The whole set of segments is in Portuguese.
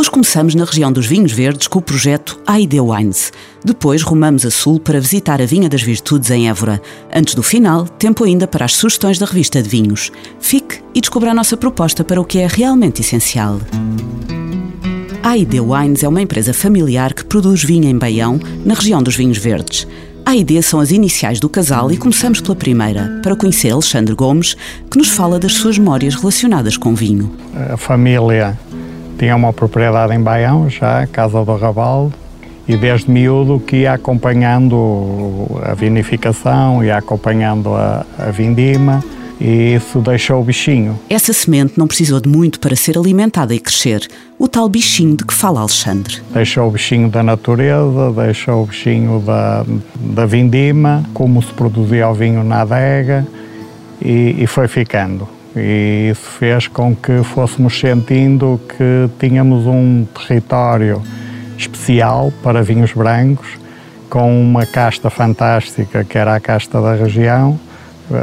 Hoje começamos na região dos vinhos verdes com o projeto AID Wines. Depois rumamos a sul para visitar a Vinha das Virtudes em Évora. Antes do final, tempo ainda para as sugestões da revista de vinhos. Fique e descubra a nossa proposta para o que é realmente essencial. AID Wines é uma empresa familiar que produz vinho em Baião, na região dos vinhos verdes. AID são as iniciais do casal e começamos pela primeira, para conhecer Alexandre Gomes, que nos fala das suas memórias relacionadas com vinho. A família tinha uma propriedade em Baião, já, Casa do Rabaldo, e desde miúdo que ia acompanhando a vinificação, ia acompanhando a, a vindima, e isso deixou o bichinho. Essa semente não precisou de muito para ser alimentada e crescer. O tal bichinho de que fala Alexandre. Deixou o bichinho da natureza, deixou o bichinho da, da vindima, como se produzia o vinho na adega, e, e foi ficando e isso fez com que fôssemos sentindo que tínhamos um território especial para vinhos brancos, com uma casta fantástica que era a casta da região,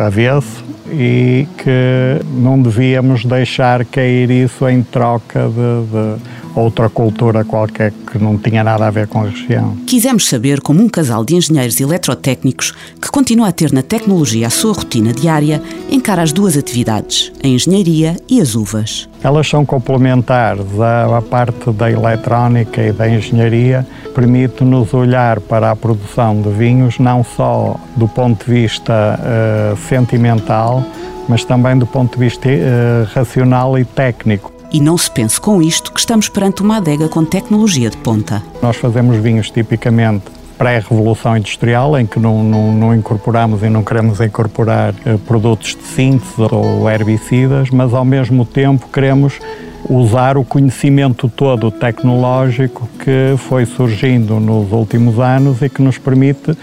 avesso, e que não devíamos deixar cair isso em troca de, de outra cultura qualquer que não tinha nada a ver com a região. Quisemos saber como um casal de engenheiros eletrotécnicos que continua a ter na tecnologia a sua rotina diária encara as duas atividades, a engenharia e as uvas. Elas são complementares. A, a parte da eletrónica e da engenharia permite-nos olhar para a produção de vinhos não só do ponto de vista uh, sentimental, mas também do ponto de vista uh, racional e técnico. E não se pense com isto que estamos perante uma adega com tecnologia de ponta. Nós fazemos vinhos tipicamente pré-revolução industrial, em que não, não, não, incorporamos e não queremos incorporar eh, produtos de síntese ou herbicidas, mas ao mesmo tempo queremos usar o conhecimento todo tecnológico que foi surgindo nos últimos anos e que nos permite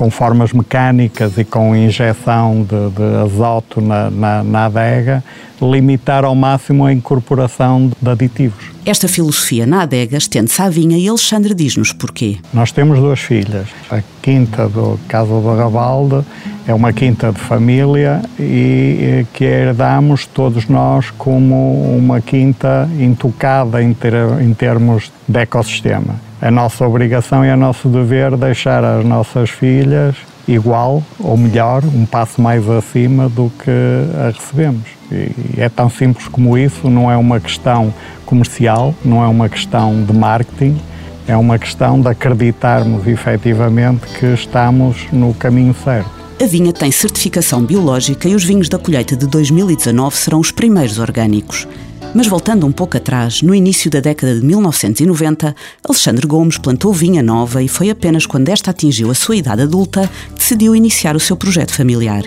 com formas mecânicas e com injeção de, de azoto na, na, na adega, limitar ao máximo a incorporação de aditivos. Esta filosofia na adega estende-se à vinha e Alexandre diz-nos porquê. Nós temos duas filhas. A quinta do Casa do Rabalde é uma quinta de família e que herdamos todos nós como uma quinta intocada em, ter, em termos de ecossistema. A nossa obrigação e a nosso dever deixar as nossas filhas igual ou melhor, um passo mais acima do que a recebemos. E é tão simples como isso, não é uma questão comercial, não é uma questão de marketing, é uma questão de acreditarmos efetivamente que estamos no caminho certo. A vinha tem certificação biológica e os vinhos da colheita de 2019 serão os primeiros orgânicos. Mas voltando um pouco atrás, no início da década de 1990, Alexandre Gomes plantou vinha nova e foi apenas quando esta atingiu a sua idade adulta decidiu iniciar o seu projeto familiar.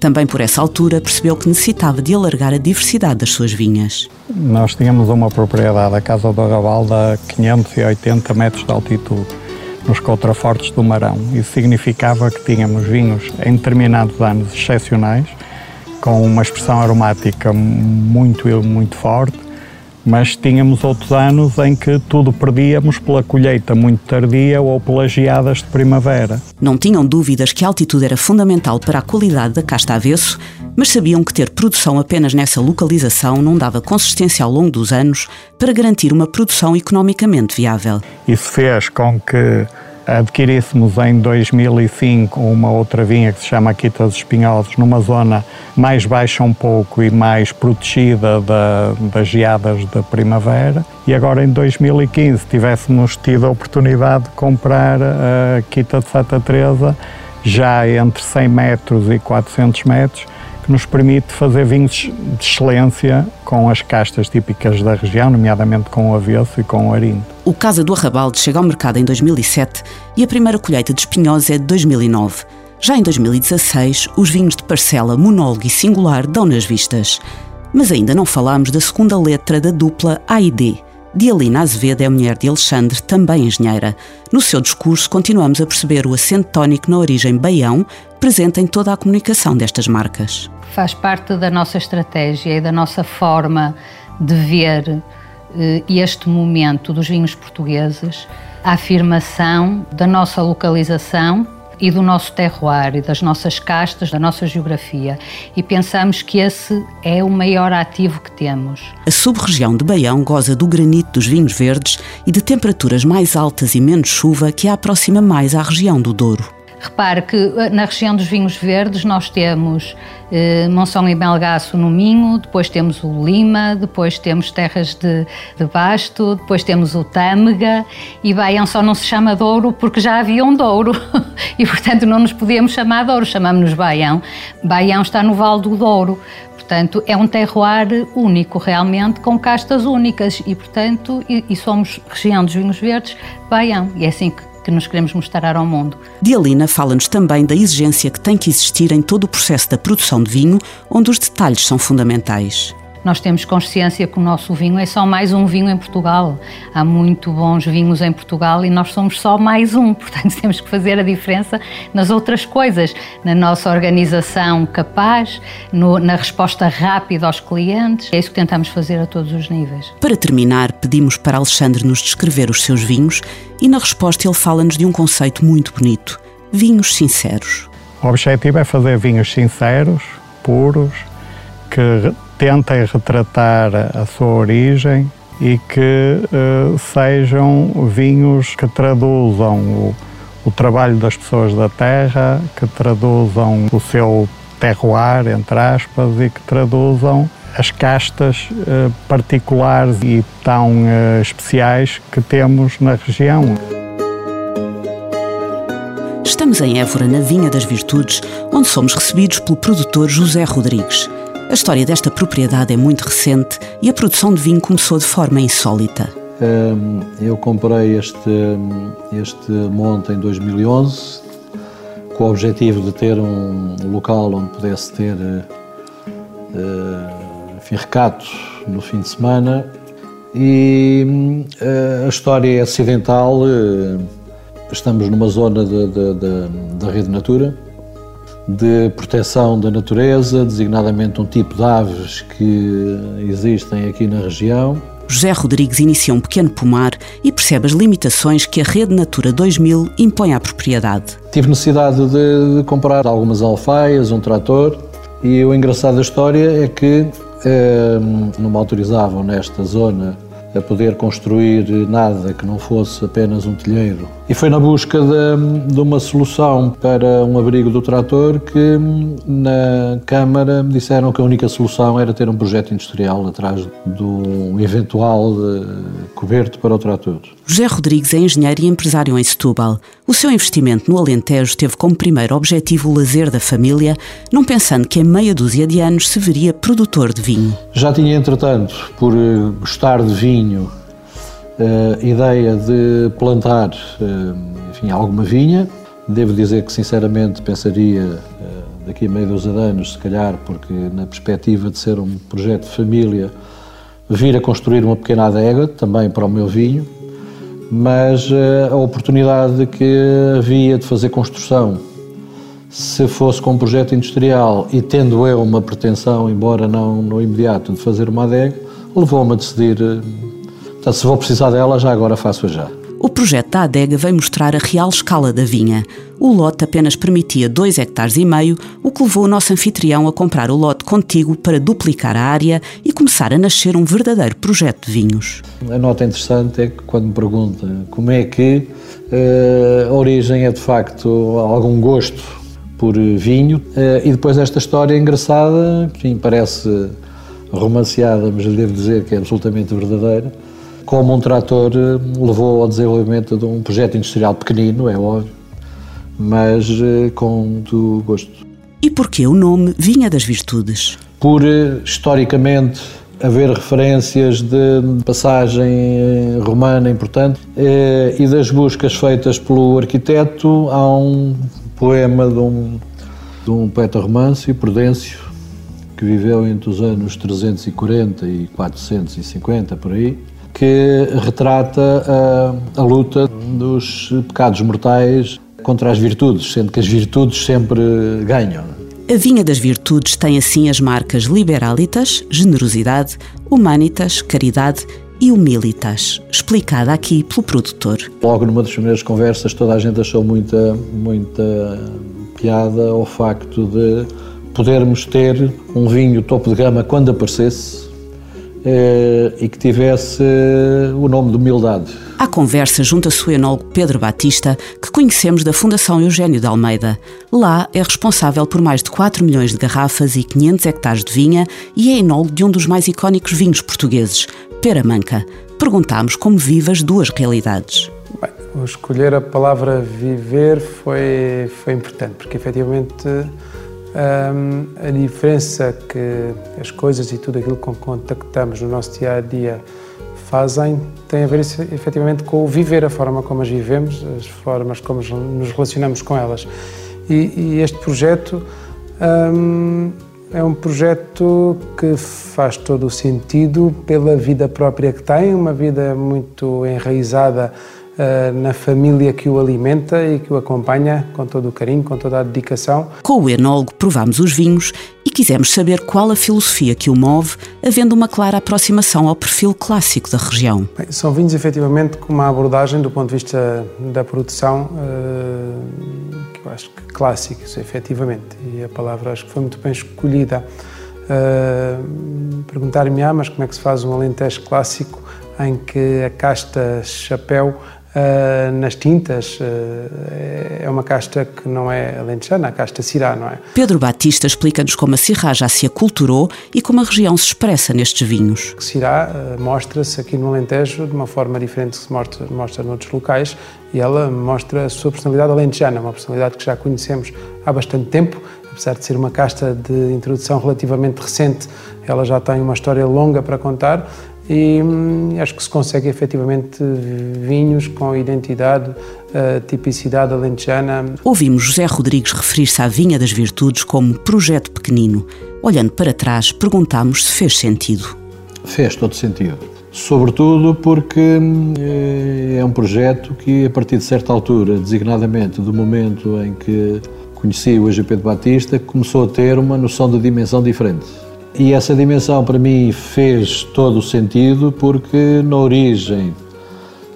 Também por essa altura percebeu que necessitava de alargar a diversidade das suas vinhas. Nós tínhamos uma propriedade, a Casa do Arrabal, a 580 metros de altitude, nos contrafortes do Marão. Isso significava que tínhamos vinhos em determinados anos excepcionais, com uma expressão aromática muito, muito forte, mas tínhamos outros anos em que tudo perdíamos pela colheita muito tardia ou pelas geadas de primavera. Não tinham dúvidas que a altitude era fundamental para a qualidade da casta avesso, mas sabiam que ter produção apenas nessa localização não dava consistência ao longo dos anos para garantir uma produção economicamente viável. Isso fez com que adquiríssemos em 2005 uma outra vinha que se chama Quita dos Espinhosos, numa zona mais baixa um pouco e mais protegida da, das geadas da primavera. E agora em 2015 tivéssemos tido a oportunidade de comprar a Quita de Santa Teresa já entre 100 metros e 400 metros que nos permite fazer vinhos de excelência com as castas típicas da região, nomeadamente com o avesso e com o arindo. O Casa do Arrabalde chega ao mercado em 2007 e a primeira colheita de espinhós é de 2009. Já em 2016, os vinhos de parcela monólogo e singular dão nas vistas. Mas ainda não falámos da segunda letra da dupla AID, Dialina Azevedo é mulher de Alexandre, também engenheira. No seu discurso, continuamos a perceber o acento tónico na origem baião, presente em toda a comunicação destas marcas. Faz parte da nossa estratégia e da nossa forma de ver eh, este momento dos vinhos portugueses, a afirmação da nossa localização e do nosso terroir e das nossas castas, da nossa geografia. E pensamos que esse é o maior ativo que temos. A sub-região de Baião goza do granito dos vinhos verdes e de temperaturas mais altas e menos chuva que a aproxima mais à região do Douro. Repare que eh, na região dos vinhos verdes nós temos eh, Monção e Belgaço no Minho, depois temos o Lima, depois temos terras de, de Basto, depois temos o Tâmega e Baião só não se chama Douro porque já havia um Douro e portanto não nos podíamos chamar Douro, chamamos-nos Baião. Baião está no Vale do Douro. Portanto, é um terroir único, realmente, com castas únicas e, portanto, e, e somos região dos vinhos verdes, Baião. E é assim que que nos queremos mostrar ao mundo. Dialina fala-nos também da exigência que tem que existir em todo o processo da produção de vinho, onde os detalhes são fundamentais. Nós temos consciência que o nosso vinho é só mais um vinho em Portugal. Há muito bons vinhos em Portugal e nós somos só mais um, portanto temos que fazer a diferença nas outras coisas, na nossa organização capaz, no, na resposta rápida aos clientes. É isso que tentamos fazer a todos os níveis. Para terminar, pedimos para Alexandre nos descrever os seus vinhos e na resposta ele fala-nos de um conceito muito bonito: vinhos sinceros. O objetivo é fazer vinhos sinceros, puros, que tentem retratar a sua origem e que uh, sejam vinhos que traduzam o, o, trabalho das pessoas da terra, que traduzam o seu terroir, entre aspas, e que traduzam as castas uh, particulares e tão uh, especiais que temos na região. Estamos em Évora, na Vinha das Virtudes, onde somos recebidos pelo produtor José Rodrigues. A história desta propriedade é muito recente e a produção de vinho começou de forma insólita. Eu comprei este, este monte em 2011 com o objetivo de ter um local onde pudesse ter eh, enfim, recato no fim de semana e eh, a história é acidental. Eh, estamos numa zona da Rede Natura de proteção da natureza, designadamente um tipo de aves que existem aqui na região. José Rodrigues inicia um pequeno pomar e percebe as limitações que a Rede Natura 2000 impõe à propriedade. Tive necessidade de, de comprar algumas alfaias, um trator, e o engraçado da história é que eh, não me autorizavam nesta zona a poder construir nada que não fosse apenas um telheiro. E foi na busca de, de, uma solução para um abrigo do trator que na Câmara me disseram que a única solução era ter um projeto industrial atrás de um eventual eh, coberto para o trator. José Rodrigues é engenheiro e empresário em Setúbal. O seu investimento no Alentejo teve como primeiro objetivo o lazer da família, não pensando que em meia dúzia de anos se veria produtor de vinho. Já tinha, entretanto, por eh, gostar de vinho, a eh, ideia de plantar eh, enfim, alguma vinha. Devo dizer que, sinceramente, pensaria daqui a meia dúzia de anos, se calhar, porque na perspectiva de ser um projeto de família, vir a construir uma pequena adega, também para o meu vinho, mas a oportunidade que havia de fazer construção, se fosse com um projeto industrial e tendo eu uma pretensão, embora não no imediato, de fazer uma adega, levou-me a decidir, portanto, se vou precisar dela, já agora faço-a já. O projeto da adega veio mostrar a real escala da vinha. O lote apenas permitia 2 hectares e meio, o que levou o nosso anfitrião a comprar o lote contíguo para duplicar a área e começar a nascer um verdadeiro projeto de vinhos. A nota interessante é que quando me pergunta como é que uh, a origem é de facto algum gosto por vinho uh, e depois esta história engraçada, enfim, parece romanceada, mas devo dizer que é absolutamente verdadeira como um trator eh, levou ao desenvolvimento de um projeto industrial pequenino, é óbvio, mas eh, com muito gosto. E porquê o nome Vinha das Virtudes? Por, eh, historicamente, haver referências de passagem romana importante e das buscas feitas pelo arquiteto, há um poema de um, de um poeta româncio, Prudêncio, que viveu entre os anos 340 e 450, por aí, que retrata a, a luta dos pecados mortais contra as virtudes, sendo que as virtudes sempre ganham. A Vinha das Virtudes tem assim as marcas Liberalitas, generosidade, Humanitas, caridade e Humilitas, explicada aqui pelo produtor. Logo numa das primeiras conversas, toda a gente achou muita, muita piada ao facto de podermos ter um vinho topo de gama quando aparecesse e que tivesse o nome de humildade. À conversa junta-se o enólogo Pedro Batista, que conhecemos da Fundação Eugênio de Almeida. Lá é responsável por mais de 4 milhões de garrafas e 500 hectares de vinha e é enólogo de um dos mais icónicos vinhos portugueses, Peramanca. Perguntámos como vive as duas realidades. Bem, escolher a palavra viver foi, foi importante, porque efetivamente um, a diferença que as coisas e tudo aquilo com que contactamos no nosso dia a dia fazem tem a ver efetivamente com o viver, a forma como as vivemos, as formas como nos relacionamos com elas. E, e este projeto um, é um projeto que faz todo o sentido pela vida própria que tem, uma vida muito enraizada na família que o alimenta e que o acompanha com todo o carinho, com toda a dedicação. Com o enólogo provámos os vinhos e quisemos saber qual a filosofia que o move, havendo uma clara aproximação ao perfil clássico da região. Bem, são vinhos efetivamente com uma abordagem do ponto de vista da produção uh, que eu acho que clássicos, efetivamente, e a palavra acho que foi muito bem escolhida. Uh, Perguntar-me, ah, mas como é que se faz um alentejo clássico em que a casta chapéu Uh, nas tintas. Uh, é uma casta que não é alentejana, a casta Cirá, não é? Pedro Batista explica-nos como a Cirrá já se aculturou e como a região se expressa nestes vinhos. Cirá uh, mostra-se aqui no Alentejo de uma forma diferente que se mostra, mostra noutros locais e ela mostra a sua personalidade alentejana, uma personalidade que já conhecemos há bastante tempo, apesar de ser uma casta de introdução relativamente recente, ela já tem uma história longa para contar e hum, acho que se consegue efetivamente vinhos com identidade, uh, tipicidade alentejana. Ouvimos José Rodrigues referir-se à Vinha das Virtudes como projeto pequenino. Olhando para trás, perguntámos se fez sentido. Fez todo sentido. Sobretudo porque hum, é um projeto que, a partir de certa altura, designadamente do momento em que conheci o EGP de Batista, começou a ter uma noção de dimensão diferente e essa dimensão para mim fez todo o sentido porque na origem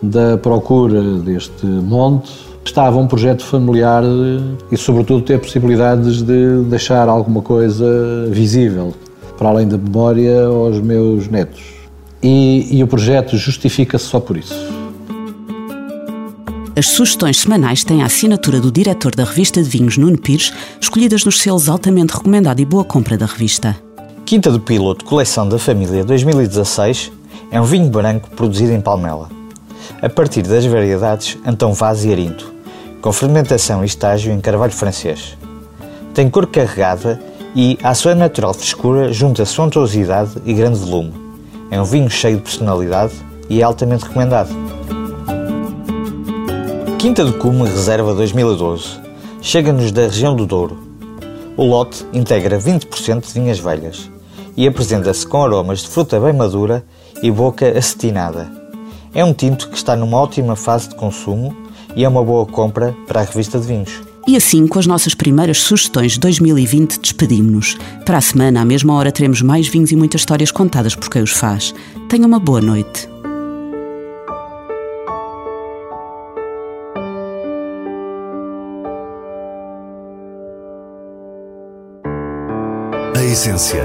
da procura deste monte estava um projeto familiar e sobretudo ter possibilidades de deixar alguma coisa visível para além da memória aos meus netos. E, e o projeto justifica-se só por isso. As sugestões semanais têm a assinatura do diretor da revista de vinhos Nuno Pires, escolhidas nos selos altamente recomendado e boa compra da revista. Quinta do Piloto Coleção da Família 2016 é um vinho branco produzido em Palmela, a partir das variedades Antão Vaz e Arinto, com fermentação e estágio em carvalho francês. Tem cor carregada e, à sua natural frescura, junta suntuosidade e grande volume. É um vinho cheio de personalidade e é altamente recomendado. Quinta do Cume Reserva 2012 chega-nos da região do Douro. O lote integra 20% de vinhas velhas e apresenta-se com aromas de fruta bem madura e boca acetinada. É um tinto que está numa ótima fase de consumo e é uma boa compra para a revista de vinhos. E assim, com as nossas primeiras sugestões de 2020, despedimos-nos. Para a semana, à mesma hora, teremos mais vinhos e muitas histórias contadas por quem os faz. Tenha uma boa noite. A essência